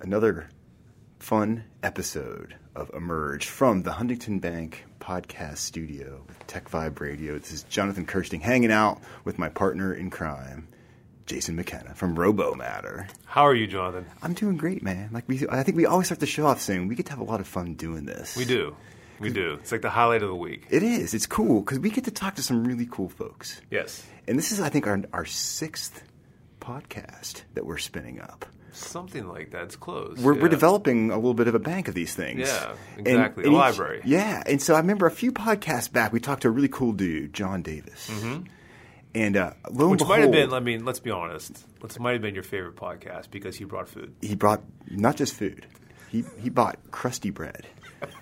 Another fun episode of Emerge from the Huntington Bank podcast studio with TechVibe Radio. This is Jonathan Kersting hanging out with my partner in crime, Jason McKenna from RoboMatter. How are you, Jonathan? I'm doing great, man. Like we, I think we always start the show off saying we get to have a lot of fun doing this. We do. We do. It's like the highlight of the week. It is. It's cool because we get to talk to some really cool folks. Yes. And this is, I think, our our sixth podcast that we're spinning up. Something like that. It's close. We're, yeah. we're developing a little bit of a bank of these things. Yeah, exactly. and a each- library. Yeah, and so I remember a few podcasts back, we talked to a really cool dude, John Davis, mm-hmm. and uh, lo and Which might have been, I mean, let's be honest. This might have been your favorite podcast because he brought food. he brought not just food, he he bought crusty bread.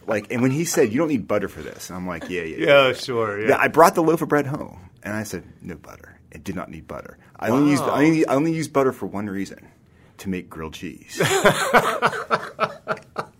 Like, and when he said, "You don't need butter for this," I'm like, "Yeah, yeah, Yeah, sure. Yeah. Yeah, I brought the loaf of bread home, and I said, "No butter." It did not need butter. I only used I only, I only used butter for one reason: to make grilled cheese.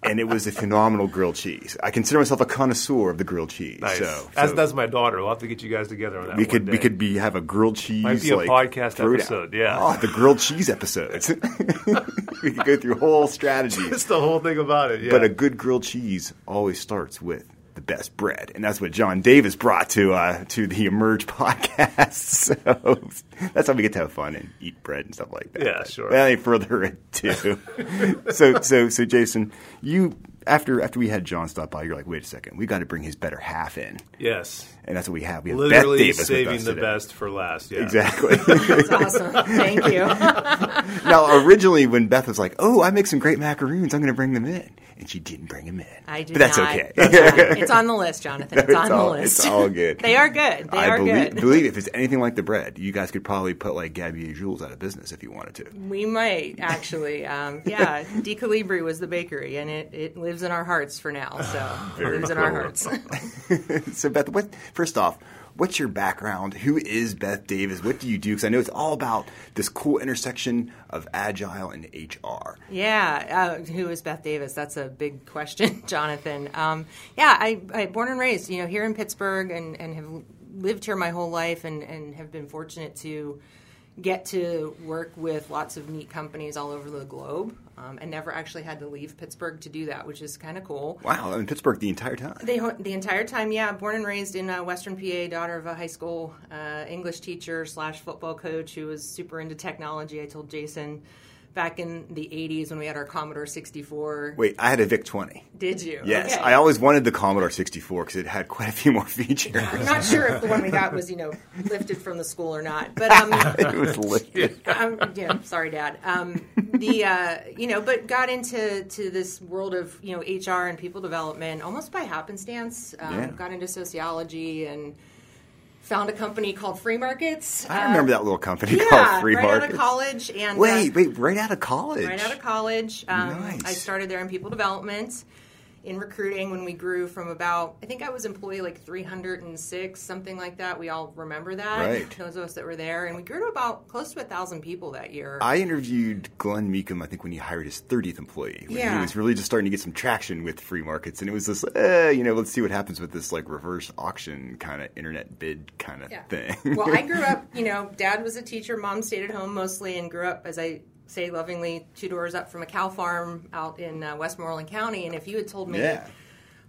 and it was a phenomenal grilled cheese. I consider myself a connoisseur of the grilled cheese. nice. So, so that's my daughter. We'll have to get you guys together on that. we one could we could be have a grilled cheese Might be a like, podcast episode, yeah. Oh, the grilled cheese episodes. we could go through whole strategies. That's the whole thing about it. Yeah. But a good grilled cheese always starts with the best bread, and that's what John Davis brought to uh, to the Emerge podcast. So that's how we get to have fun and eat bread and stuff like that. Yeah, But sure. Without any further ado, so so so Jason, you after after we had John stop by, you're like, wait a second, we got to bring his better half in, yes. And that's what we have. We have Literally Beth Davis with saving us the today. best for last. Yeah. Exactly. That's awesome. Thank you. now, originally, when Beth was like, "Oh, I make some great macaroons. I'm going to bring them in," and she didn't bring them in. I do but that's not. okay. It's on the list, Jonathan. It's, It's on all- the list. it's all good. they are good. They I are believe, good. believe if it's anything like the bread, you guys could probably put like Gabby and Jules out of business if you wanted to. We might actually. Um, yeah, De Calibri was the bakery, and it, it lives in our hearts for now. So it lives in our hearts. So, Beth, what? First off, what's your background? Who is Beth Davis? What do you do? Because I know it's all about this cool intersection of agile and HR. Yeah, uh, who is Beth Davis? That's a big question, Jonathan. Um, yeah, I, I born and raised, you know, here in Pittsburgh, and, and have lived here my whole life, and, and have been fortunate to get to work with lots of neat companies all over the globe, um, and never actually had to leave Pittsburgh to do that, which is kind of cool. Wow, in Pittsburgh the entire time. They, the entire time, yeah. Born and raised in uh, Western PA, daughter of a high school uh, English teacher slash football coach who was super into technology. I told Jason back in the 80s when we had our Commodore 64. Wait, I had a VIC 20. Did you? Yes, Okay. I always wanted the Commodore 64 because it had quite a few more features. I'm not sure if the one we got was, you know, lifted from the school or not, but um, it was lifted. um, yeah, sorry, Dad. Um, the uh, you know, but got into to this world of you know HR and people development almost by happenstance. Um, Yeah. Got into sociology and found a company called FreeMarkets. I Uh, remember that little company yeah, called Free right Markets. out of college and Wait, uh, wait, right out of college. right out of college. Um, Nice. I started there in people development, in recruiting when we grew from about, I think I was employee like 306, something like that. We all remember that. Right. Those of us that were there. And we grew to about close to a thousand people that year. I interviewed Glen Meakem, I think, when he hired his 30th employee. When He was really just starting to get some traction with FreeMarkets. And it was this, eh, you know, let's see what happens with this, like, reverse auction kind of internet bid kind of Yeah. thing. well, I grew up, you know, dad was a teacher, mom stayed at home mostly, and grew up, as I say lovingly, two doors up from a cow farm out in uh, Westmoreland County. And if you had told me Yeah.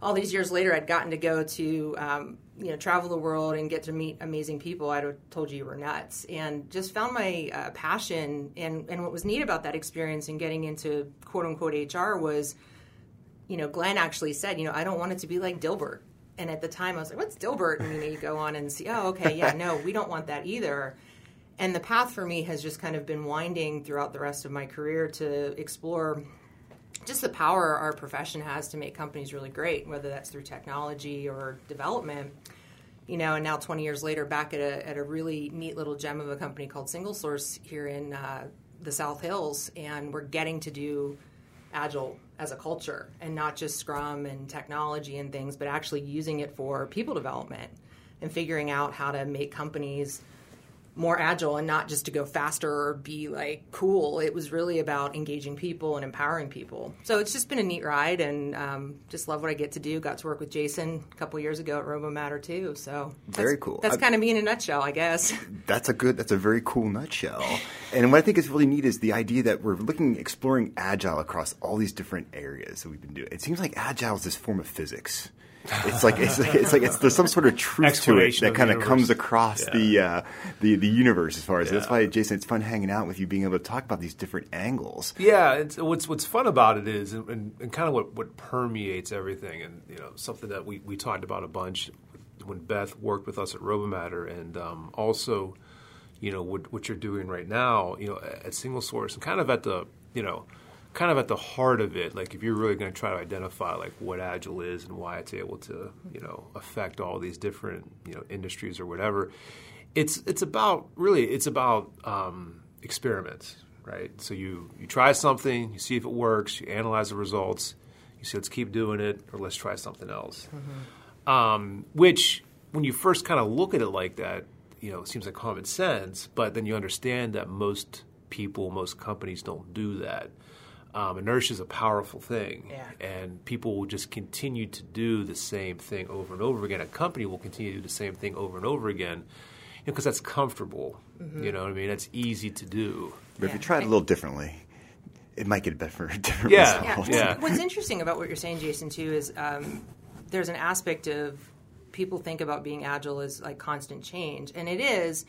all these years later I'd gotten to go to, um, you know, travel the world and get to meet amazing people, I'd have told you you were nuts. And just found my uh, passion. And, and what was neat about that experience and getting into quote unquote HR was, you know, Glenn actually said, you know, I don't want it to be like Dilbert. And at the time, I was like, "What's Dilbert?" And you know, you go on and see, "Oh, okay, yeah, no, we don't want that either." And the path for me has just kind of been winding throughout the rest of my career to explore just the power our profession has to make companies really great, whether that's through technology or development. you know, and now 20 years later, back at a, at a really neat little gem of a company called Single Source here in uh, the South Hills, and we're getting to do agile as a culture and not just scrum and technology and things but actually using it for people development and figuring out how to make companies more agile and not just to go faster or be like cool. It was really about engaging people and empowering people. So it's just been a neat ride and um, just love what I get to do. Got to work with Jason a couple years ago at RoboMatter too. So Very cool. That's I- kind of me in a nutshell, I guess. That's a good. That's a very cool nutshell. And what I think is really neat is the idea that we're looking, exploring agile across all these different areas that we've been doing. It seems like agile is this form of physics. It's like it's like, it's like it's, there's some sort of truth to it that kind of comes across Yeah. the uh, the the universe as far as that's why Jason, it's fun hanging out with you, being able to talk about these different angles. Yeah, it's, what's what's fun about it is, and, and, and kind of what, what permeates everything, and you know, something that we, we talked about a bunch when Beth worked with us at RoboMatter, and um, also, you know, what, what you're doing right now, you know, at Single Source, and kind of at the, you know, kind of at the heart of it. Like, if you're really going to try to identify like what Agile is and why it's able to, you know, affect all these different, you know, industries or whatever, it's it's about really it's about um, experiments, right? So you you try something, you see if it works, you analyze the results, you say let's keep doing it or let's try something else. Um, which when you first kind of look at it like that, you know, it seems like common sense, but then you understand that most people, most companies don't do that. Um, inertia is a powerful thing, Yeah. and people will just continue to do the same thing over and over again. A company will continue to do the same thing over and over again because that's comfortable. You know what I mean? That's easy to do. But if you try it a little differently, it might get a better different Yeah. Yeah. result. Yeah. What's interesting about what you're saying, Jason, too, is um, there's an aspect of people think about being agile as like constant change, and it is.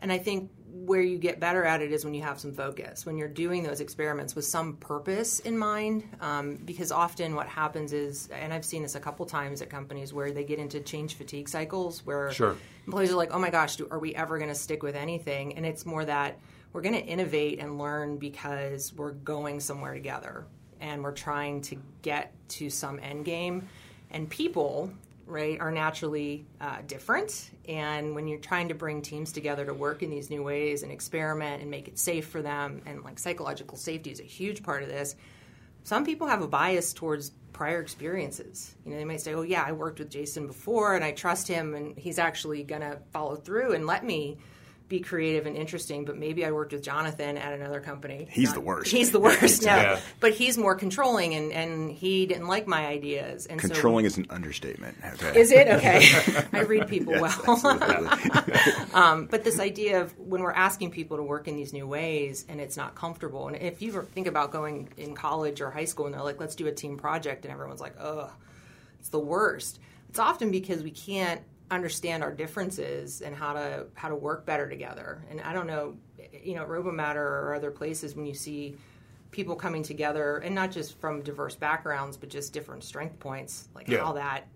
And I think where you get better at it is when you have some focus, when you're doing those experiments with some purpose in mind. Um, because often what happens is, and I've seen this a couple times at companies where they get into change fatigue cycles where Sure. employees are like, oh my gosh, do, are we ever going to stick with anything? And it's more that we're going to innovate and learn because we're going somewhere together and we're trying to get to some end game. And people, right, are naturally uh, different. And when you're trying to bring teams together to work in these new ways and experiment and make it safe for them, and like psychological safety is a huge part of this some people have a bias towards prior experiences. You know, they might say, "Oh yeah, I worked with Jason before and I trust him and he's actually going to follow through and let me be creative and interesting, but maybe I worked with Jonathan at another company. He's the worst. He's the worst. no. Yeah. But he's more controlling and and he didn't like my ideas and Controlling so is an understatement. Okay. is it okay? I read people Yes, well. absolutely. Um, but this idea of when we're asking people to work in these new ways and it's not comfortable and if you think about going in college or high school and they're like let's do a team project and everyone's like ugh it's the worst it's often because we can't understand our differences and how to how to work better together and i don't know you know robomatter or other places when you see people coming together and not just from diverse backgrounds but just different strength points like Yeah. how that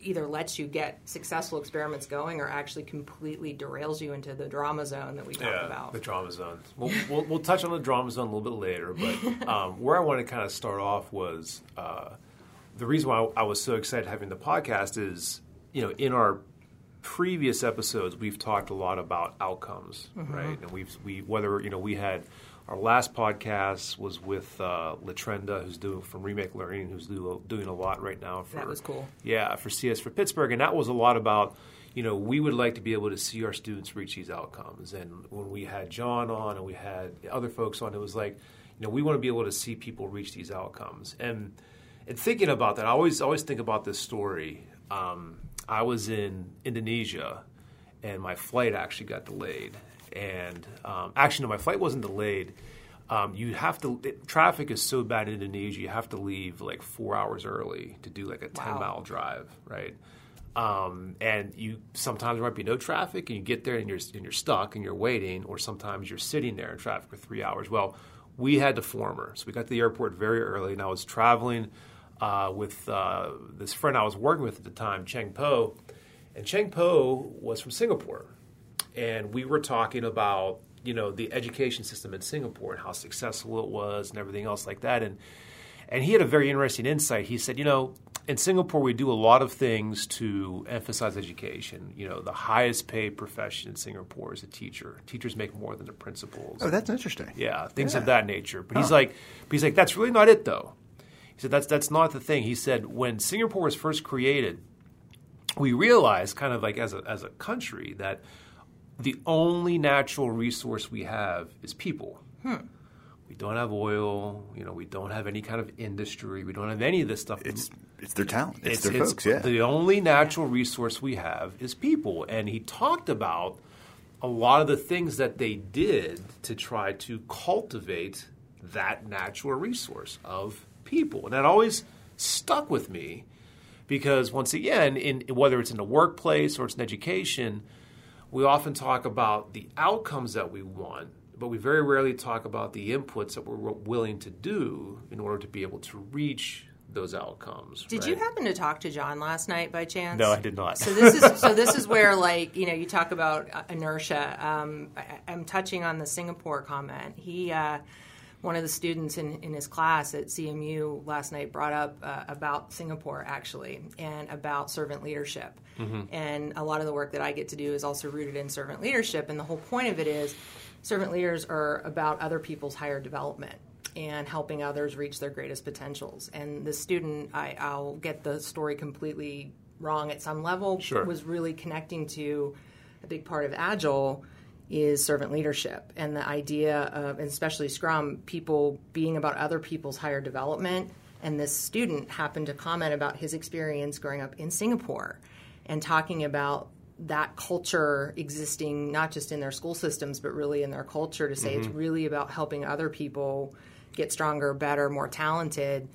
either lets you get successful experiments going or actually completely derails you into the drama zone that we talk about. the drama zone. We'll, we'll, we'll touch on the drama zone a little bit later, but um, where I want to kind of start off was uh, the reason why I was so excited having the podcast is, you know, in our previous episodes, we've talked a lot about outcomes, right? And we've we whether you know we had our last podcast was with uh, Latrenda, who's doing from Remake Learning, who's do, doing a lot right now. For, That was cool. Yeah, for CS for Pittsburgh, and that was a lot about. You know, we would like to be able to see our students reach these outcomes. And when we had John on and we had other folks on, it was like, you know, we want to be able to see people reach these outcomes. And and thinking about that, I always always think about this story. Um, I was in Indonesia, and my flight actually got delayed. And um, actually, no, my flight wasn't delayed. Um, you have to. It, traffic is so bad in Indonesia. You have to leave like four hours early to do like a ten Wow. mile drive, right? Um, and you sometimes there might be no traffic, and you get there and you're and you're stuck and you're waiting, or sometimes you're sitting there in traffic for three hours. Well, we had the former, so we got to the airport very early, and I was traveling uh, with uh, this friend I was working with at the time, Cheng Po, and Cheng Po was from Singapore, and we were talking about you know the education system in Singapore and how successful it was and everything else like that, and and he had a very interesting insight. He said, you know, in Singapore, we do a lot of things to emphasize education. You know, the highest paid profession in Singapore is a teacher. Teachers make more than the principals. Oh, that's interesting. Yeah, things of that nature. But he's like, but he's like, that's really not it, though. He said that's that's not the thing. He said when Singapore was first created, we realized, kind of like as a as a country, that the only natural resource we have is people. Hmm. We don't have oil. You know, we don't have any kind of industry. We don't have any of this stuff. It's it's their talent. It's, their folks. Yeah. The only natural resource we have is people. And he talked about a lot of the things that they did to try to cultivate that natural resource of people. And that always stuck with me because, once again, in, whether it's in the workplace or it's in education, we often talk about the outcomes that we want, but we very rarely talk about the inputs that we're willing to do in order to be able to reach those outcomes. Did right? you happen to talk to John last night by chance? No, I did not. So this is so this is where like you know you talk about uh, inertia. Um, I, I'm touching on the Singapore comment. He. Uh, one of the students in, in his class at CMU last night brought up uh, about Singapore actually and about servant leadership. And a lot of the work that I get to do is also rooted in servant leadership. And the whole point of it is servant leaders are about other people's higher development and helping others reach their greatest potentials. And the student, I, I'll get the story completely wrong at some level, Sure. was really connecting to a big part of Agile is servant leadership. And the idea of, and especially Scrum, people being about other people's higher development. And this student happened to comment about his experience growing up in Singapore and talking about that culture existing not just in their school systems, but really in their culture to say it's mm-hmm. really about helping other people get stronger, better, more talented.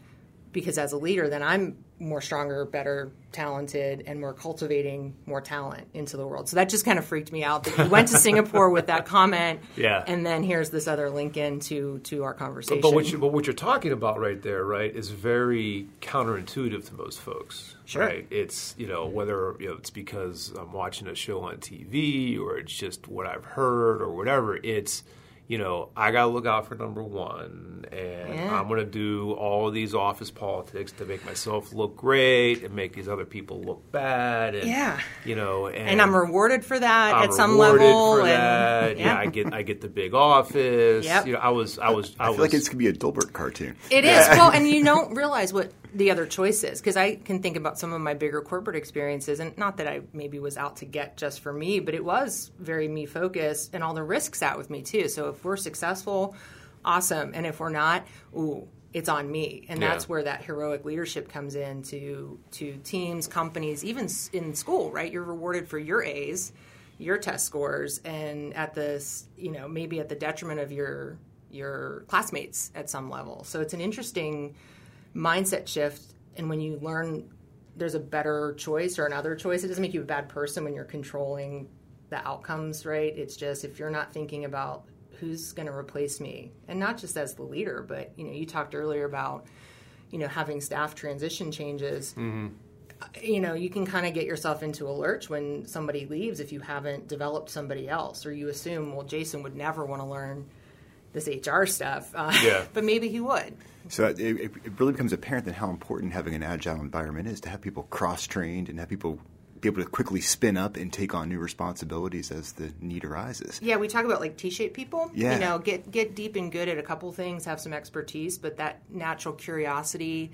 Because as a leader, then I'm more stronger, better, talented, and more cultivating more talent into the world. So that just kind of freaked me out that you went to Singapore with that comment, Yeah. and then here's this other link in to to our conversation. But what, you, but what you're talking about right there, right, is very counterintuitive to most folks. Sure. Right? It's you know whether you know it's because I'm watching a show on TV or it's just what I've heard or whatever. It's you know I got to look out for number one, and Yeah. I'm going to do all of these office politics to make myself look great and make these other people look bad. And, Yeah. You know, and, and I'm rewarded for that I'm at some rewarded level. for and that. Yeah. I get I get the big office. Yep. You know, I was I was I, I was feel like it's gonna be a Dilbert cartoon. It is well, and you don't realize what the other choices because I can think about some of my bigger corporate experiences, and not that I maybe was out to get just for me, but it was very me focused, and all the risks out with me too. So if we're successful, awesome, and if we're not, ooh. It's on me, and Yeah. that's where that heroic leadership comes in to to teams, companies, even in school. Right, you're rewarded for your A's, your test scores, and at this, you know, maybe at the detriment of your your classmates at some level. So it's an interesting mindset shift. And when you learn there's a better choice or another choice, it doesn't make you a bad person when you're controlling the outcomes, right? It's just if you're not thinking about who's going to replace me, and not just as the leader, but you know, you talked earlier about you know having staff transition changes. Mm-hmm. You know, you can kind of get yourself into a lurch when somebody leaves if you haven't developed somebody else, or you assume, well, Jason would never want to learn this HR stuff, uh, Yeah. but maybe he would. So it, it really becomes apparent then how important having an agile environment is to have people cross trained and have people be able to quickly spin up and take on new responsibilities as the need arises. Yeah, we talk about like T-shaped people. Yeah. You know, get get deep and good at a couple things, have some expertise, but that natural curiosity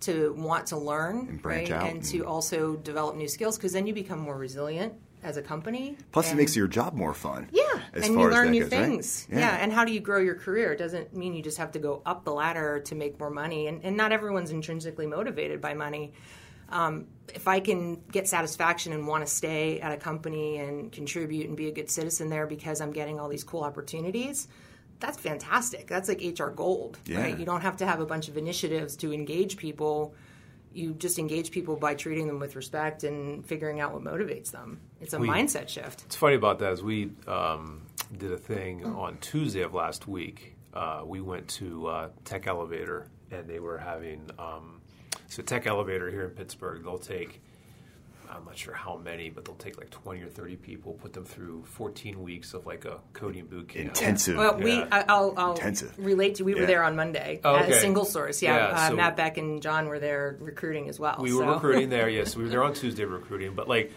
to want to learn And branch right? out and and- to also develop new skills because then you become more resilient as a company. Plus, it makes your job more fun. yeah, as and far you learn new goes, right? things. Yeah. and how do you grow your career? It doesn't mean you just have to go up the ladder to make more money, and, and not everyone's intrinsically motivated by money. Um, if I can get satisfaction and want to stay at a company and contribute and be a good citizen there because I'm getting all these cool opportunities, that's fantastic. That's like HR gold, Yeah. right? You don't have to have a bunch of initiatives to engage people. You just engage people by treating them with respect and figuring out what motivates them. It's a We- mindset shift. It's funny about that is we um, did a thing on Tuesday of last week. Uh, we went to uh, Tech Elevator and they were having um, so Tech Elevator here in Pittsburgh. They'll take I'm not sure how many, but they'll take like 20 or 30 people, put them through 14 weeks of like a coding boot camp. Intensive. Well, we Yeah. I, I'll, I'll Intensive. relate to. We were there on Monday Oh, at okay. Single Source. Yeah, Yeah, uh, so- Matt Beck and John were there recruiting as well. We were recruiting there, yes. We were there on Tuesday recruiting, but like,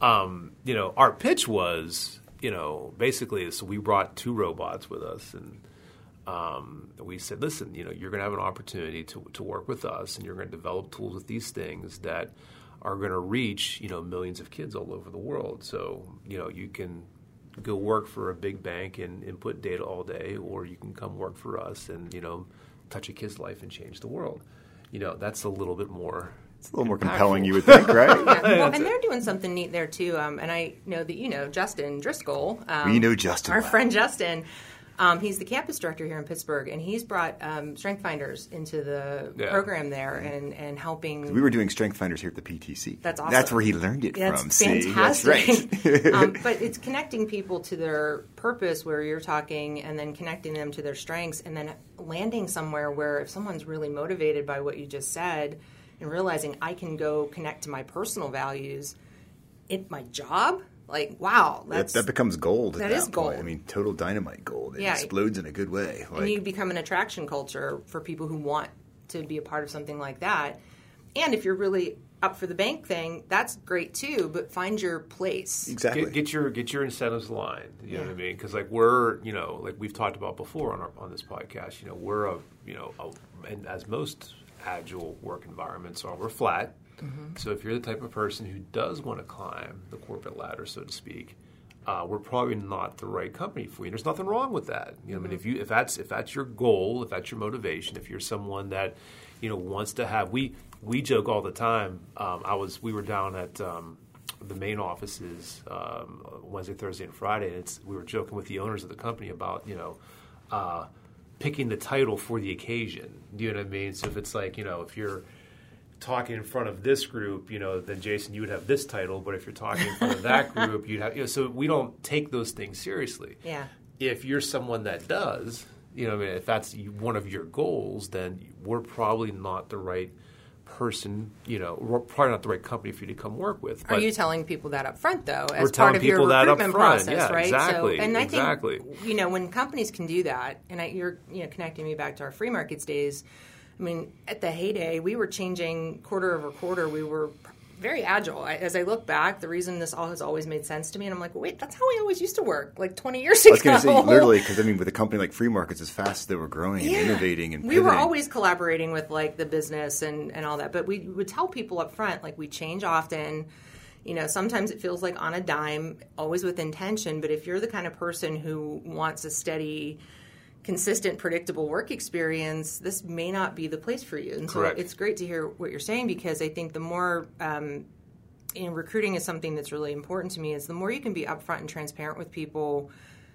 um, you know, our pitch was, you know, basically, so we brought two robots with us, and um, we said, listen, you know, you're going to have an opportunity to to work with us, and you're going to develop tools with these things that are going to reach, you know, millions of kids all over the world. So, you know, you can go work for a big bank and input data all day, or you can come work for us and you know, touch a kid's life and change the world. You know, that's a little bit more. It's a little more compelling, you would think, right? Yeah. Well, and they're doing something neat there too. Um, and I know that you know Justin Driscoll. Um, We know Justin our well. friend Justin. Um, he's the campus director here in Pittsburgh, and he's brought um, Strength Finders into the Yeah. program there and, and helping. we were doing Strength Finders here at the PTC. That's awesome. That's where he learned it That's from. See? fantastic. That's right. um, but it's connecting people to their purpose where you're talking and then connecting them to their strengths and then landing somewhere where if someone's really motivated by what you just said and realizing I can go connect to my personal values in my job, like, wow, that, that's. that becomes gold. That that is point. gold. I mean, total dynamite gold. It Yeah. explodes in a good way. and Like, you become an attraction culture for people who want to be a part of something like that. And if you're really up for the bank thing, that's great too, but find your place. exactly. Get, get your get your incentives aligned. You know what I mean? Because like we're you know like we've talked about before on our, on this podcast. You know we're a you know a, and as most agile work environments are, we're flat. So if you're the type of person who does want to climb the corporate ladder, so to speak, uh, we're probably not the right company for you. And There's nothing wrong with that. You know, I mean, if you if that's if that's your goal, if that's your motivation, if you're someone that you know wants to have, we we joke all the time. Um, I was we were down at um, the main offices um, Wednesday, Thursday, and Friday, and it's we were joking with the owners of the company about you know. Uh, picking the title for the occasion. Do you know what I mean? So if it's like, you know, if you're talking in front of this group, you know, then Jason, you would have this title. But if you're talking in front of that group, you'd have. You know, so we don't take those things seriously. Yeah. If you're someone that does, you know, I mean, if that's one of your goals, then we're probably not the right person. You know, probably not the right company for you to come work with. Are you telling people that up front, though, as part of your people that up recruitment front. process, Yeah, right? exactly, So, and I exactly. think you know when companies can do that, and I, you're you know connecting me back to our FreeMarkets days. I mean, at the heyday, we were changing quarter over quarter. We were very agile. I, as I look back, the reason this all has always made sense to me, and I'm like, wait, that's how we always used to work, like 20 years ago. I was going to say literally because I mean, with a company like FreeMarkets, as fast as they were growing and Yeah. innovating and we were always collaborating with like the business and, and all that but we would tell people up front like we change often you know sometimes it feels like on a dime always with intention but if you're the kind of person who wants a steady consistent predictable work experience this may not be the place for you and Correct. so it's great to hear what you're saying because i think the more um, in recruiting is something that's really important to me is the more you can be upfront and transparent with people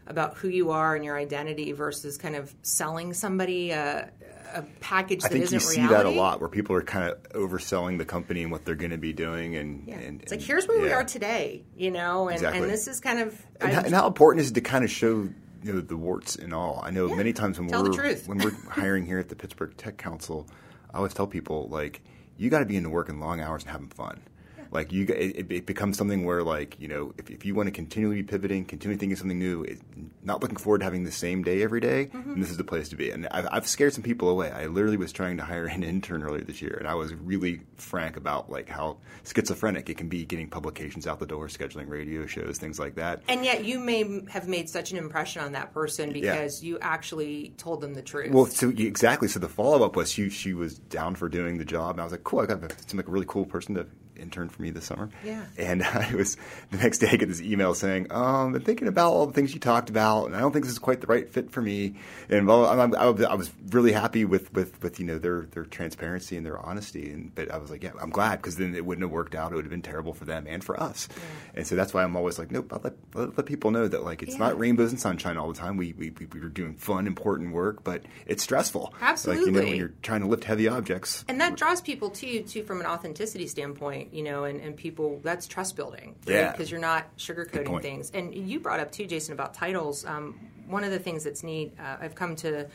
about who you are and your identity versus kind of selling somebody a, a package I that think isn't you see reality. that a lot where people are kind of overselling the company and what they're going to be doing, and, Yeah. and it's like here's where we are today, you know, and, Exactly. and this is kind of And, how, and how important is it to kind of show you know the warts and all? I know Yeah. many times when Tell we're when we're hiring here at the Pittsburgh Tech Council, I always tell people like you got to be into working long hours and having fun. Like you, it, it becomes something where like you know if, if you want to continually be pivoting, continually thinking something new, it, not looking forward to having the same day every day, Mm-hmm. then this is the place to be. And I've, I've scared some people away. I literally was trying to hire an intern earlier this year, and I was really frank about like how schizophrenic it can be getting publications out the door, scheduling radio shows, things like that. and yet you may have made such an impression on that person because you actually told them the truth. Well, so exactly. So the follow up was she she was down for doing the job, and I was like, cool. I got seemed like a really cool person to intern for me this summer. Yeah. And I was the next day I get this email saying, um, I've been thinking about all the things you talked about, and I don't think this is quite the right fit for me. And well, I'm, I, I was really happy with, with, with you know their their transparency and their honesty. And but I was like, yeah, I'm glad because then it wouldn't have worked out. It would have been terrible for them and for us. And so that's why I'm always like, nope. I'll let, let, let people know that like it's Yeah. not rainbows and sunshine all the time. We, we we were doing fun, important work, but it's stressful. Like you know when you're trying to lift heavy objects. and that draws people to you too from an authenticity standpoint, you know, and, and people that's trust building, right? Yeah. Because you're not sugarcoating things. And you brought up too, Jason, about titles. Um, one of the things that's neat, uh, I've come to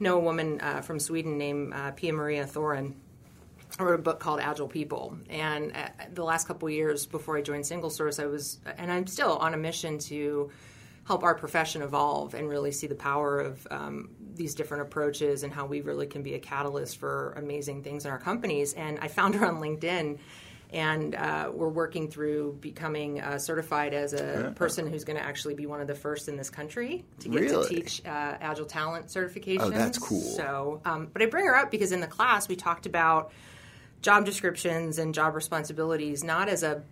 know a woman uh, from Sweden named uh, Pia-Maria Thorén, I wrote a book called Agile People, and uh, the last couple of years before I joined Single Source, I was, and I'm still on a mission to help our profession evolve and really see the power of um, these different approaches and how we really can be a catalyst for amazing things in our companies. And I found her on LinkedIn. And uh, we're working through becoming uh, certified as a person who's going to actually be one of the first in this country to get Really? to teach uh, Agile Talent certification. Oh, that's cool. So, um, but I bring her up because in the class we talked about job descriptions and job responsibilities not as a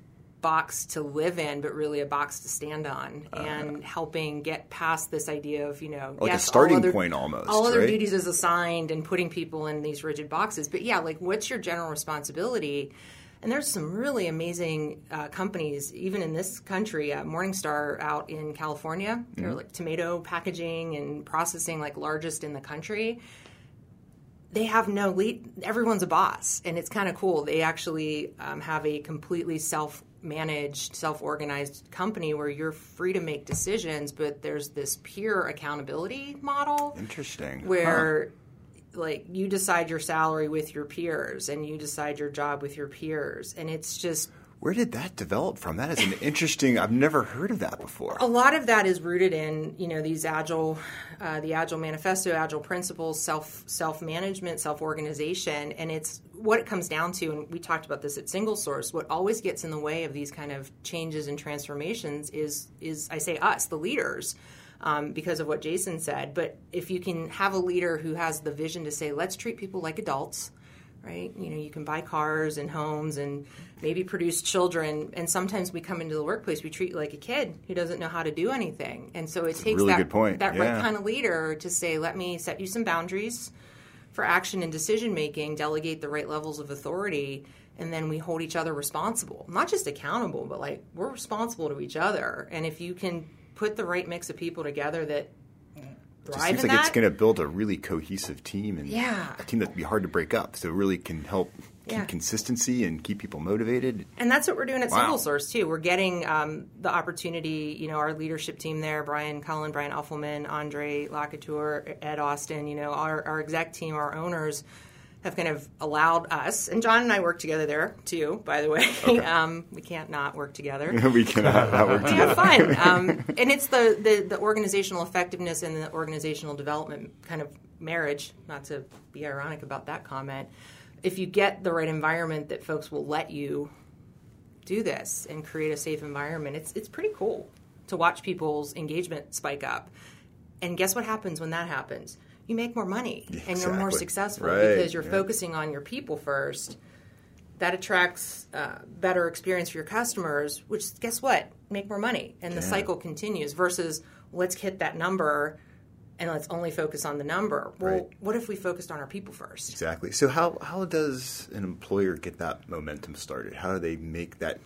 box to live in, but really a box to stand on, and helping get past this idea of you know. Like a yes, all starting other- point almost, All other duties is assigned, and putting people in these rigid boxes. But yeah, like what's your general responsibility? And there's some really amazing uh, companies, even in this country. Uh, Morning Star out in California, they're Mm-hmm. like tomato packaging and processing, like largest in the country they have no lead. Everyone's a boss, and it's kind of cool. They actually um, have a completely self-managed, self-organized company where you're free to make decisions, but there's this peer accountability model Interesting. where. Like you decide your salary with your peers, and you decide your job with your peers, and it's just Where did that develop from? That is an interesting. I've never heard of that before. a lot of that is rooted in you know these agile uh, the agile manifesto agile principles self self management self organization and it's what it comes down to and we talked about this at single source what always gets in the way of these kind of changes and transformations is is i say us the leaders um, because of what jason said but if you can have a leader who has the vision to say let's treat people like adults right? You know, you can buy cars and homes and maybe produce children. And sometimes we come into the workplace, we treat you like a kid who doesn't know how to do anything. And so it takes really that, that Yeah. right kind of leader to say, let me set you some boundaries for action and decision making, delegate the right levels of authority. And then we hold each other responsible, not just accountable, but like we're responsible to each other. And if you can put the right mix of people together that It seems like that, it's going to build a really cohesive team and Yeah. a team that'd be hard to break up. So it really can help keep Yeah. consistency and keep people motivated. And that's what we're doing at Wow. Single Source too. We're getting um, the opportunity. You know, our leadership team there: Brian Cullen, Brian Uffelman, Andre Lacouture, Ed Austin. You know, our, our exec team, our owners, have kind of allowed us. And John and I work together there too. By the way, um, we can't not work together. we cannot not work We together. have fun. Um, and it's the, the, the organizational effectiveness and the organizational development kind of marriage, not to be ironic about that comment. If you get the right environment that folks will let you do this and create a safe environment, it's, it's pretty cool to watch people's engagement spike up. And guess what happens when that happens? You make more money and you're more successful Right, because you're yeah. focusing on your people first that attracts uh, better experience for your customers, which guess what? Make more money. And the cycle continues versus let's hit that number and let's only focus on the number. Well, Right. what if we focused on our people first? Exactly. So how how does an employer get that momentum started? How do they make that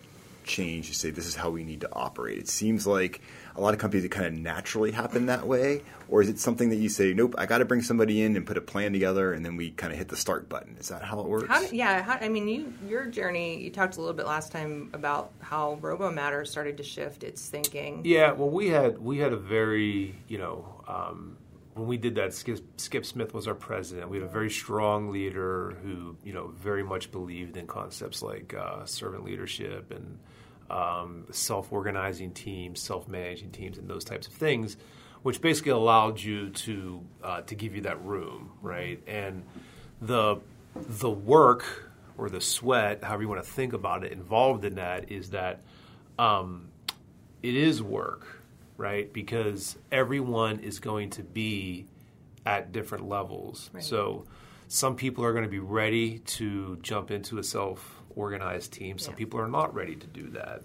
change to say this is how we need to operate? It seems like a lot of companies it kind of naturally happen that way, or is it something that you say, nope, I got to bring somebody in and put a plan together, and then we kind of hit the start button? Is that how it works? How, yeah, how, I mean, you your journey. You talked a little bit last time about how RoboMatter started to shift its thinking. Yeah, well, we had we had a very you know um, when we did that. Skip, Skip Smith was our president. We had a very strong leader who you know very much believed in concepts like uh, servant leadership and um, self-organizing teams, self-managing teams, and those types of things, which basically allowed you to uh, to give you that room, right? And the the work or the sweat, however you want to think about it, involved in that is that um, it is work, right? Because everyone is going to be at different levels. So some people are going to be ready to jump into a self-organized team. Some people are not ready to do that.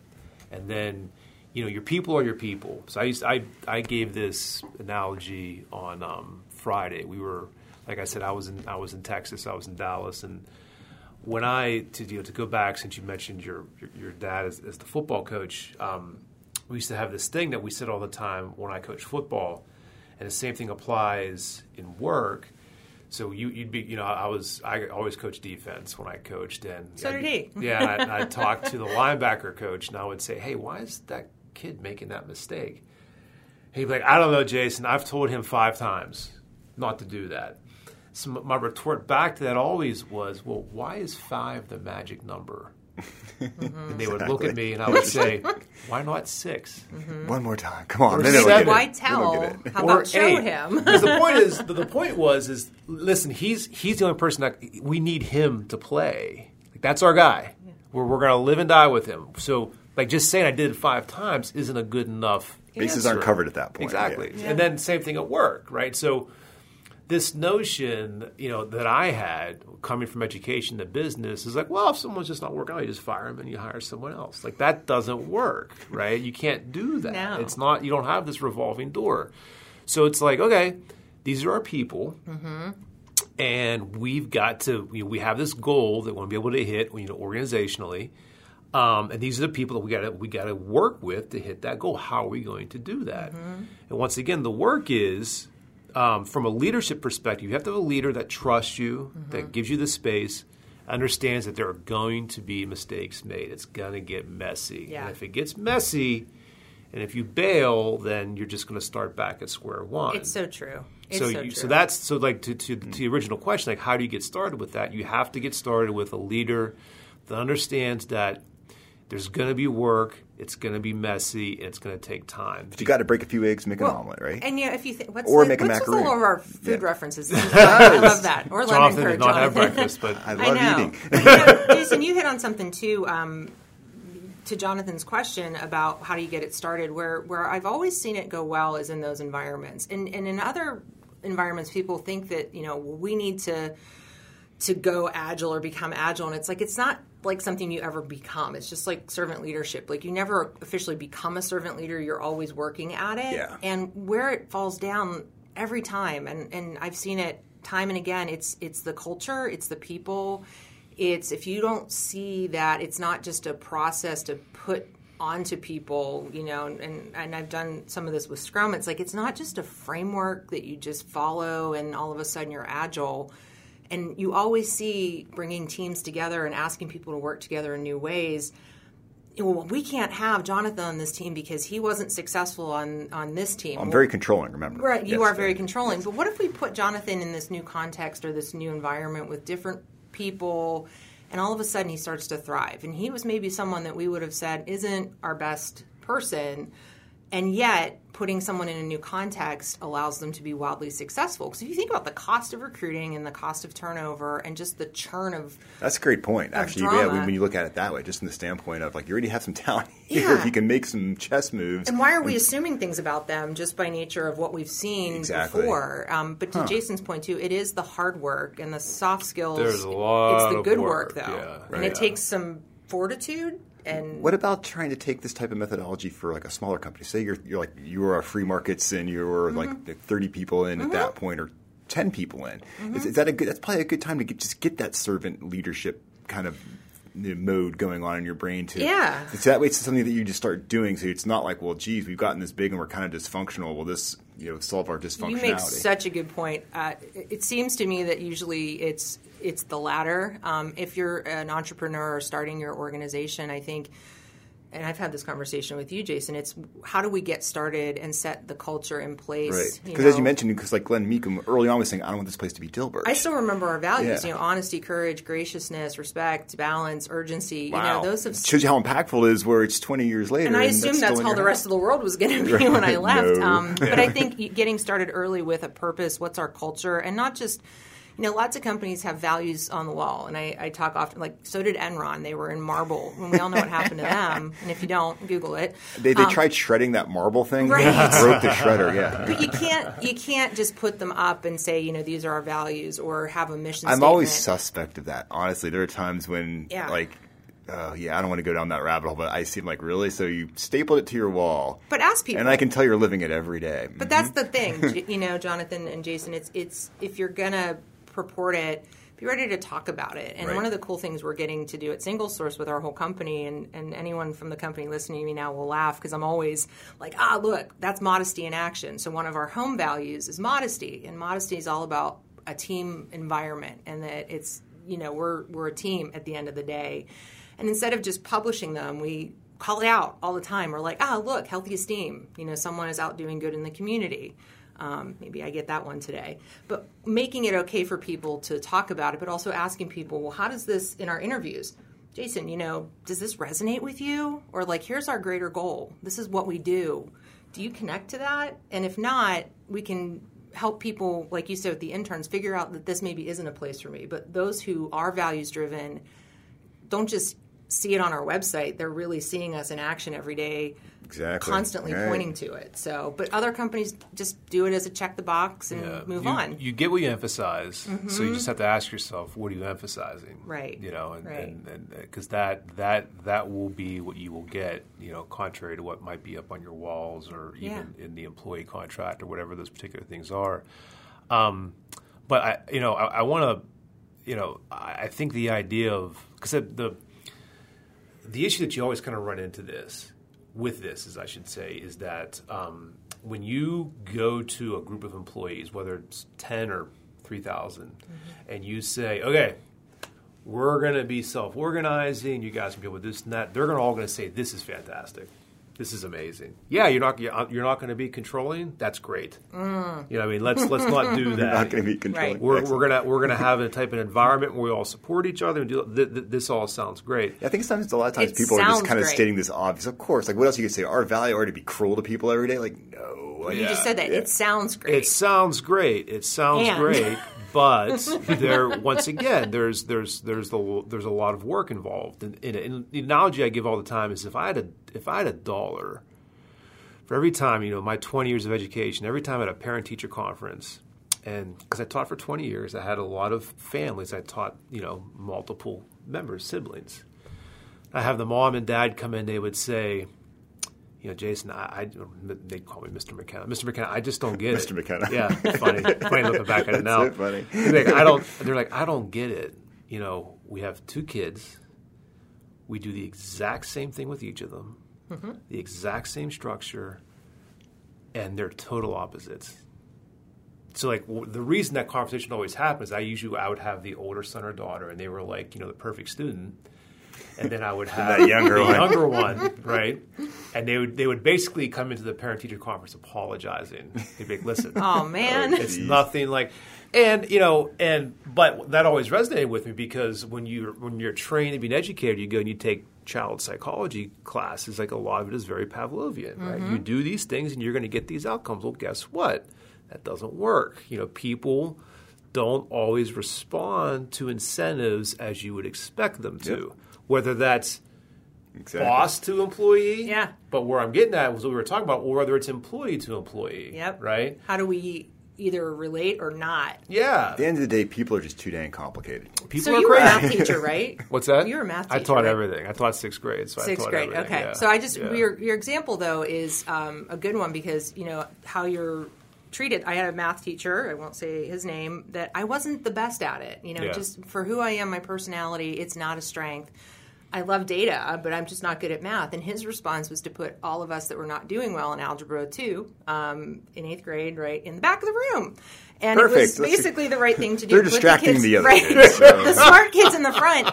And then, you know, your people are your people. So I used I I gave this analogy on um, Friday. We were, like I said, I was in I was in Texas. I was in Dallas, and when I to you know, to go back since you mentioned your your, your dad as, as the football coach, um, we used to have this thing that we said all the time when I coached football, and the same thing applies in work. So you, you'd be, you know, I was, I always coached defense when I coached, and So I'd did be- he. Yeah, and I'd, I'd talk to the linebacker coach, and I would say, "Hey, why is that kid making that mistake?" He'd be like, "I don't know, Jason. I've told him five times not to do that." So my retort back to that always was, well, why is five the magic number? And they would look at me and I would say, why not 6 mm-hmm. One more time. Come on. Or Then seven. Why tell? get it. How Or about show eight. him? Because the point is, the, the point was, is listen, he's he's the only person that we need him to play. Like, that's our guy. We're we're gonna live and die with him. So like just saying I did it five times isn't a good enough. Bases answer. aren't covered at that point, Exactly. yeah. And then same thing at work, right? So this notion, you know, that I had coming from education to business is like, well, if someone's just not working out, you just fire them and you hire someone else. Like that doesn't work, right? You can't do that. No. It's not. You don't have this revolving door. So it's like, okay, these are our people, and we've got to. You know, we have this goal that we want to be able to hit, you know, organizationally. Um, and these are the people that we got to we got to work with to hit that goal. How are we going to do that? And once again, the work is um, from a leadership perspective. You have to have a leader that trusts you, that gives you the space, understands that there are going to be mistakes made. It's going to get messy, Yeah. and if it gets messy, and if you bail, then you're just going to start back at square one. It's so true. It's so, so, you, true. so that's so like to, to, to the original question, like how do you get started with that? You have to get started with a leader that understands that there's going to be work, it's going to be messy, and it's going to take time. But you got to break a few eggs, make an omelet, right? And yeah, if you think what's Or the, make a what's with macaroon. all of our food Yeah. references? This is fun. I love that. Or lemon Jonathan curd, did not have breakfast, but I I love know. eating. But, you know, Jason, you hit on something too. Um, to Jonathan's question about how do you get it started, where where I've always seen it go well is in those environments, and and in other environments, people think that you know we need to to go agile or become agile and it's like it's not like something you ever become. It's just like servant leadership. Like you never officially become a servant leader. You're always working at it. Yeah. and where it falls down every time and and I've seen it time and again it's it's the culture it's the people. It's if you don't see that it's not just a process to put onto people you know and and I've done some of this with scrum. It's like it's not just a framework that you just follow and all of a sudden you're agile and you always see bringing teams together and asking people to work together in new ways well, we can't have Jonathan on this team because he wasn't successful on on this team. I'm very controlling, remember. Right, you Yes, are very controlling. But what if we put Jonathan in this new context or this new environment with different people, and all of a sudden he starts to thrive? And he was maybe someone that we would have said isn't our best person, and yet putting someone in a new context allows them to be wildly successful. Because if you think about the cost of recruiting and the cost of turnover and just the churn of That's a great point, actually. Yeah, drama. when, when you look at it that way, just from the standpoint of like you already have some talent here. Yeah. You can make some chess moves. And why are we assuming things about them just by nature of what we've seen Exactly. before? Um, but to Jason's point too, it is the hard work and the soft skills. There's a lot It's the of good work, work, though, yeah. and Right. it takes some fortitude. And What about trying to take this type of methodology for like a smaller company? Say you're you're like you are a FreeMarkets and you're Mm-hmm. like 30 people in at that point or 10 people in. Is, is that a good? That's probably a good time to get, just get that servant leadership kind of mode going on in your brain too. Yeah. So that way it's something that you just start doing. So it's not like, well, geez, we've gotten this big and we're kind of dysfunctional. Will this you know solve our dysfunctionality? You make such a good point. Uh, it, it seems to me that usually it's it's the latter. Um, if you're an entrepreneur or starting your organization, I think, and I've had this conversation with you, Jason. It's how do we get started and set the culture in place? Right. Because as you mentioned, because like Glen Meakem early on was saying, I don't want this place to be Dilbert. I still remember our values. Yeah. You know, honesty, courage, graciousness, respect, balance, urgency. Wow. You know, those have. shows you how impactful it is where it's 20 years later. and I assume that's, in how the rest of the world was going to be when I left. No. Um, but I think getting started early with a purpose, what's our culture, and not just. You know, lots of companies have values on the wall, and I, I talk often. Like, so did Enron. They were in marble, and we all know what happened to them. And if you don't, Google it. They, they tried shredding that marble thing. Right. Broke the shredder, yeah. But you can't you can't just put them up and say, you know, these are our values, or have a mission. Statement. I'm always suspect of that. Honestly, there are times when, Yeah. like, uh, yeah, I don't want to go down that rabbit hole, but I seem like, really? So you stapled it to your wall. But ask people. And I can tell you're living it every day. But that's the thing, you know, Jonathan and Jason. It's it's if you're gonna purport it, be ready to talk about it. And Right. one of the cool things we're getting to do at Single Source with our whole company, and, and anyone from the company listening to me now will laugh because I'm always like, ah, look, that's modesty in action. So one of our home values is modesty, and modesty is all about a team environment, and that it's you know we're we're a team at the end of the day. And instead of just publishing them, we call it out all the time. We're like, ah, look, healthy esteem. You know, someone is out doing good in the community. Um, maybe I get that one today. But making it okay for people to talk about it, but also asking people, well, how does this in our interviews? Jason, you know, does this resonate with you? Or like, here's our greater goal. This is what we do. Do you connect to that? And if not, we can help people, like you said with the interns, figure out that this maybe isn't a place for me. But those who are values driven don't just see it on our website. They're really seeing us in action every day, Exactly. constantly Right. pointing to it. So, but other companies just do it as a check the box and Yeah. move you, on. You get what you emphasize, so you just have to ask yourself, what are you emphasizing? Right. You know, and Right. and because that that that will be what you will get. You know, contrary to what might be up on your walls or even in the employee contract or whatever those particular things are. Um, but I, you know, I, I want to, you know, I, I think the idea of because the, the issue that you always kind of run into this with this is I should say is that um, when you go to a group of employees, whether it's ten or three and you say, okay, we're going to be self-organizing. You guys can go with this and that. They're going to all going to say, this is fantastic. This is amazing. Yeah, you're not you're not going to be controlling. That's great. Mm. You know, what I mean, let's let's not do that. You're not going to be controlling. Right. We're, Excellent. we're gonna we're gonna have a type of environment where we all support each other and do th- th- this all sounds great. I think sometimes a lot of times It people are just kind of stating this obvious. Of course, like what else you could say? Our value are to be cruel to people every day. Like no, like, you just said that. Yeah. It sounds great. It sounds great. It sounds And- great, but there once again there's there's there's the there's a lot of work involved in, in it. And the analogy I give all the time is if I had a if I had a dollar for every time you know my 20 years of education, every time at a parent teacher conference, and because I taught for 20 years, I had a lot of families. I taught you know multiple members, siblings. I have the mom and dad come in. They would say, you know, Jason, I, I they call me Mr. McKenna. Mr. McKenna, I just don't get it. Mr. McKenna. Yeah, funny, funny looking back at it now. so funny. They're like, I don't. They're like, I don't get it. You know, we have two kids. We do the exact same thing with each of them, mm-hmm. the exact same structure, and they're total opposites. So, like, w- the reason that conversation always happens, I usually I would have the older son or daughter, and they were like, you know, the perfect student, and then I would have that younger the one. younger one, right? And they would they would basically come into the parent teacher conference apologizing. They'd be like, "Listen, oh man. it's nothing like and you know and but that always resonated with me because when you when you're trained and being educated you go and you take child psychology classes like a lot of it is very pavlovian right? You mm-hmm. do these things and you're going to get these outcomes. Well guess what? That doesn't work. You know people don't always respond to incentives as you would expect them to whether that's Exactly. boss to employee Yeah. but where i'm getting at was what we were talking about or whether it's employee to employee Yep. right How do we either relate or not? yeah At the end of the day, people are just too dang complicated. People so are you were a crazy. math teacher, right? What's that? You were a math teacher. I taught right? everything. I taught sixth grade. So I Sixth taught grade. everything, Okay. yeah. So I just Yeah. your your example though is um, a good one because you know how you're treated. I had a math teacher. I won't say his name. That I wasn't the best at it. You know, Yeah. just for who I am, my personality, it's not a strength. I love data, but I'm just not good at math. And his response was to put all of us that were not doing well in Algebra 2 um, in eighth grade right in the back of the room. And it was Perfect. Basically the right thing to do. They're distracting kids, the other right, kids, so- the smart kids in the front.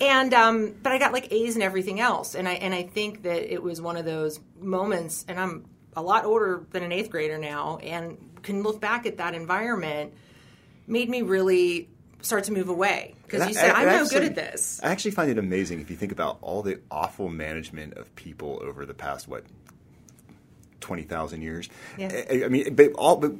And um, but I got like A's and everything else, and I and I think that it was one of those moments. And I'm a lot older than an eighth grader now, and can look back at that environment. Made me really start to move away because you said I- I'm no actually- good at this. I actually find it amazing if you think about all the awful management of people over the past what twenty thousand years. Yeah. I, I mean, but all but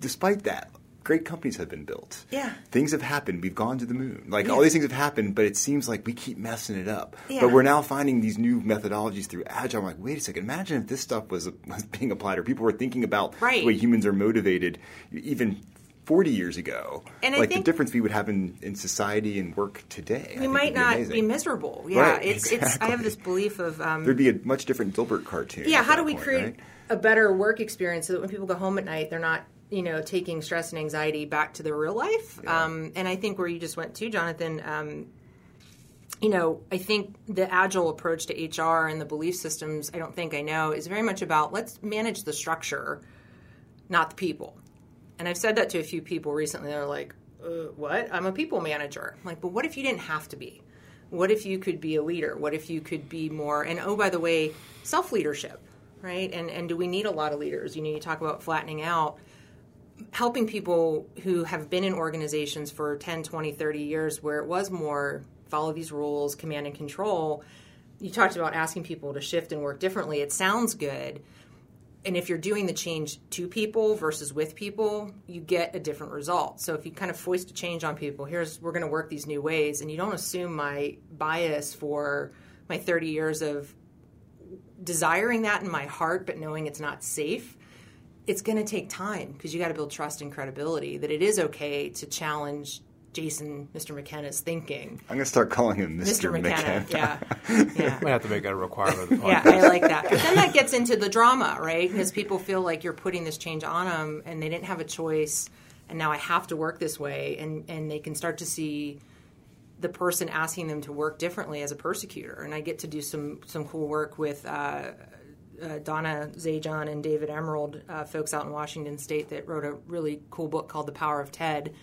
despite that, great companies have been built. Yeah. things have happened. We've gone to the moon. Like all these things have happened, but it seems like we keep messing it up. Yeah. But we're now finding these new methodologies through agile. I'm like, wait a second. Imagine if this stuff was, was being applied, or people were thinking about Right. the way humans are motivated, even. 40 years ago, And like the difference we would have in, in society and work today. We might be not amazing. be miserable. Yeah, Right, it's it's. I have this belief of um, There'd be a much different Dilbert cartoon. yeah how do we point, create right? a better work experience so that when people go home at night they're not you know taking stress and anxiety back to their real life um, and i think where you just went to jonathan um, you know i think the agile approach to hr and the belief systems i don't think i know is very much about let's manage the structure not the people and i've said that to a few people recently they're like uh, what i'm a people manager I'm like but what if you didn't have to be what if you could be a leader what if you could be more and oh by the way self leadership right and and do we need a lot of leaders you know you talk about flattening out helping people who have been in organizations for 10, 20, 30 years where it was more follow these rules, command and control. You talked about asking people to shift and work differently. It sounds good. And if you're doing the change to people versus with people, you get a different result. So if you kind of foist a change on people, here's we're going to work these new ways, and you don't assume my bias for my 30 years of desiring that in my heart, but knowing it's not safe, it's going to take time because you got to build trust and credibility that it is okay to challenge Jason, Mr. McKenna's thinking. I'm going to start calling him Mr. Mr. McKenna, McKenna. yeah, yeah. Might have to make that a requirement. Of the Yeah. I like that. But then that gets into the drama, right? Because people feel like you're putting this change on them, and they didn't have a choice, and now I have to work this way, and and they can start to see the person asking them to work differently as a persecutor. And I get to do some some cool work with. Uh, uh, Donna Zajonc and David Emerald, uh, folks out in Washington State, that wrote a really cool book called The Power of TED.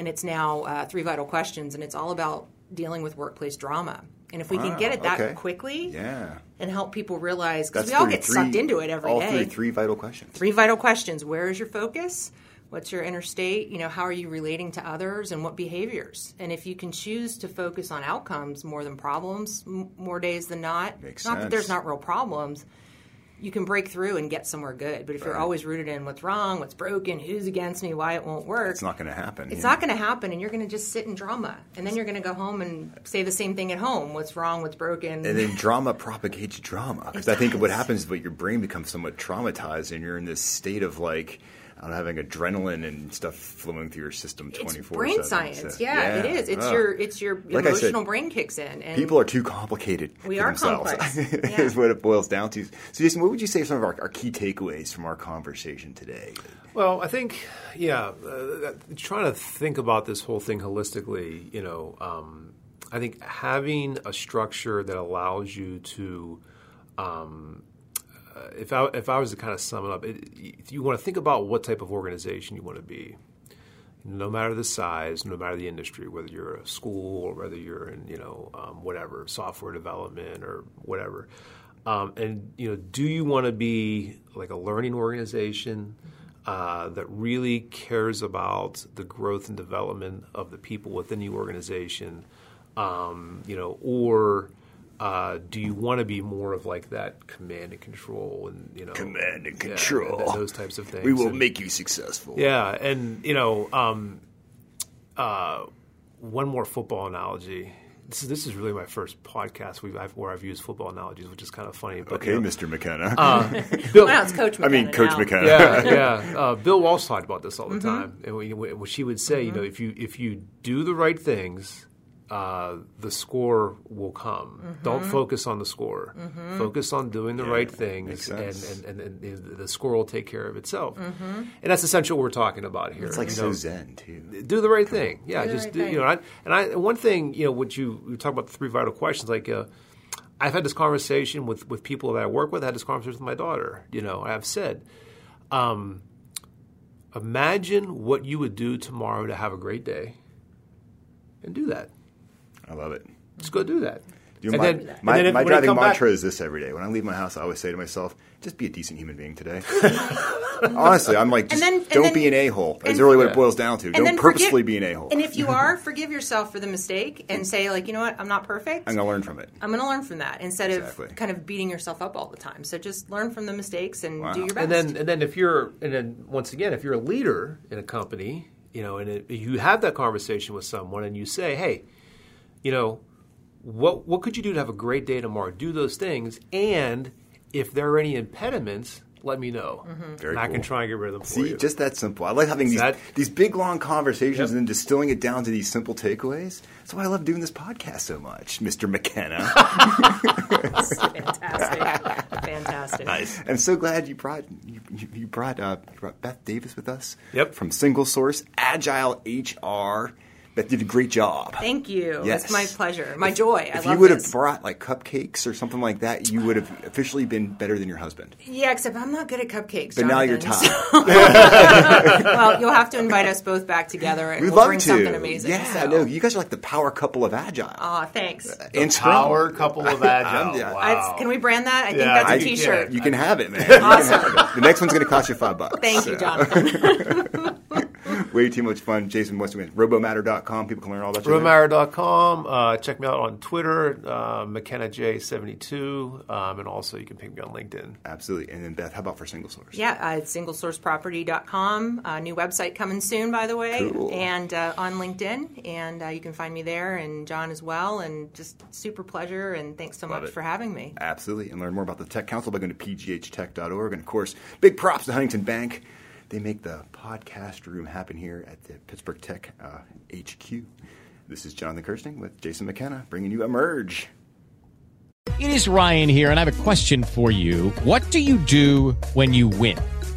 And it's now uh, Three Vital Questions, and it's all about dealing with workplace drama. And if we can get it that okay. quickly, Yeah. and help people realize because we all three- get sucked into it every day. all three, three vital questions. Three vital questions: Where is your focus? What's your interstate? You know, how are you relating to others, and what behaviors? And if you can choose to focus on outcomes more than problems, m- more days than not, Makes not that there's not real problems. You can break through and get somewhere good. But if you're always rooted in what's wrong, what's broken, who's against me, why it won't work, It's not going to happen. it's yeah. not going to happen, and you're going to just sit in drama, and then you're going to go home and say the same thing at home: what's wrong, what's broken, And then drama propagates drama. Because I think what happens is that your brain becomes somewhat traumatized and you're in this state of like, I having adrenaline and stuff flowing through your system 24 It's brain science. yeah, it is. It's Ugh. your it's your Like I said, emotional brain kicks in. And People are too complicated We for are themselves. complex. is Yeah. what it boils down to. So, Jason, what would you say some of our, our key takeaways from our conversation today? Well, I think, yeah, uh, trying to think about this whole thing holistically, you know, um, I think having a structure that allows you to, um, if I if I was to kind of sum it up, it, you want to think about what type of organization you want to be. No matter the size, no matter the industry, whether you're a school or whether you're in, you know, um, whatever software development or whatever, um, and you know, do you want to be like a learning organization uh, that really cares about the growth and development of the people within the organization, um, you know, or uh, do you want to be more of like that command and control and you know Command and yeah, control. and those types of things? We will And- make you successful. yeah, and you know, um, uh, one more football analogy. This is this is really my first podcast we've, I've, where I've used football analogies, which is kind of funny. But Okay, you know, Mr. McKenna. Bill, well, it's Coach I mean, Coach now. McKenna. yeah, yeah. Uh, Bill Walsh talked about this all the Mm-hmm. time, and we, we, she would say, you know, if you if you do the right things, uh, the score will come. Mm-hmm. Don't focus on the score. Focus on doing the right things, and, and, and, and the score will take care of itself. And that's essentially what we're talking about here. It's like you so know zen, too. do the right thing. Yeah, Do just right do, thing. you know. I, and I one thing you know, what you we talk about the three vital questions. Like, uh, I've had this conversation with with people that I work with. I had this conversation with my daughter. You know, I've said, um, imagine what you would do tomorrow to have a great day, and do that. I love it. Just go do that. You know, And my then- and my, then my driving come back- mantra is this every day. When I leave my house, I always say to myself, just be a decent human being today. Honestly, I'm like, just then- don't then- be an a hole. That's really what it boils down to. And Don't then purposefully forgive- be an a hole. And if you are, forgive yourself for the mistake and say, like, you know what, I'm not perfect. I'm going to learn from it. I'm going to learn from that instead Exactly. of kind of beating yourself up all the time. So just learn from the mistakes and Wow. do your best. And then, and then if you're, and then once again, if you're a leader in a company, you know, and it, you have that conversation with someone, and you say, "Hey, you know, what what could you do to have a great day tomorrow? Do those things, and if there are any impediments, let me know, Very and I can try and get rid of them for See, you." just that simple. I like having these That- these big long conversations Yep. and then distilling it down to these simple takeaways. That's why I love doing this podcast so much, Mr. McKenna. fantastic, fantastic. nice. I'm so glad you brought you, you- you brought uh, you brought Beth Davis with us. Yep. From Single Source Agile HR. Beth did a great job. Thank you. Yes. It's my pleasure, my joy. I If love you would this. have brought like cupcakes or something like that, you would have officially been better than your husband. Yeah, except I'm not good at cupcakes. But now you're Jonathan, tied. so- well, you'll have to invite us both back together, and We'd we'll love bring to. something amazing. Yeah, so. no, you guys are like the power couple of agile. Aw, thanks. Uh, and Scrum. Power couple of agile. I'm- yeah. wow. I- can we brand that? I think Yeah, that's I a think you T-shirt. You can have it, man. Awesome. have it. The next one's going to cost you five bucks. Thank you, Jonathan. Way too much fun. Jason Westman, robomatter.com. People can learn all about you. there. robomatter.com. Uh, check me out on Twitter, uh, McKennaJ72, um, and also you can ping me on LinkedIn. Absolutely. And then Beth, how about for single source? yeah, uh, it's singlesourceproperty.com. Uh, new website coming soon, by the way, Cool. and uh, on LinkedIn, and uh, you can find me there, and John as well. And just super pleasure, and thanks so much it. for having me. Absolutely. And learn more about the Tech Council by going to pghtech.org. And of course, big props to Huntington Bank. They make the podcast room happen here at the Pittsburgh Tech uh, HQ. This is Jonathan Kersting with Jason McKenna bringing you Emerge. It is Ryan here, and I have a question for you. What do you do when you win?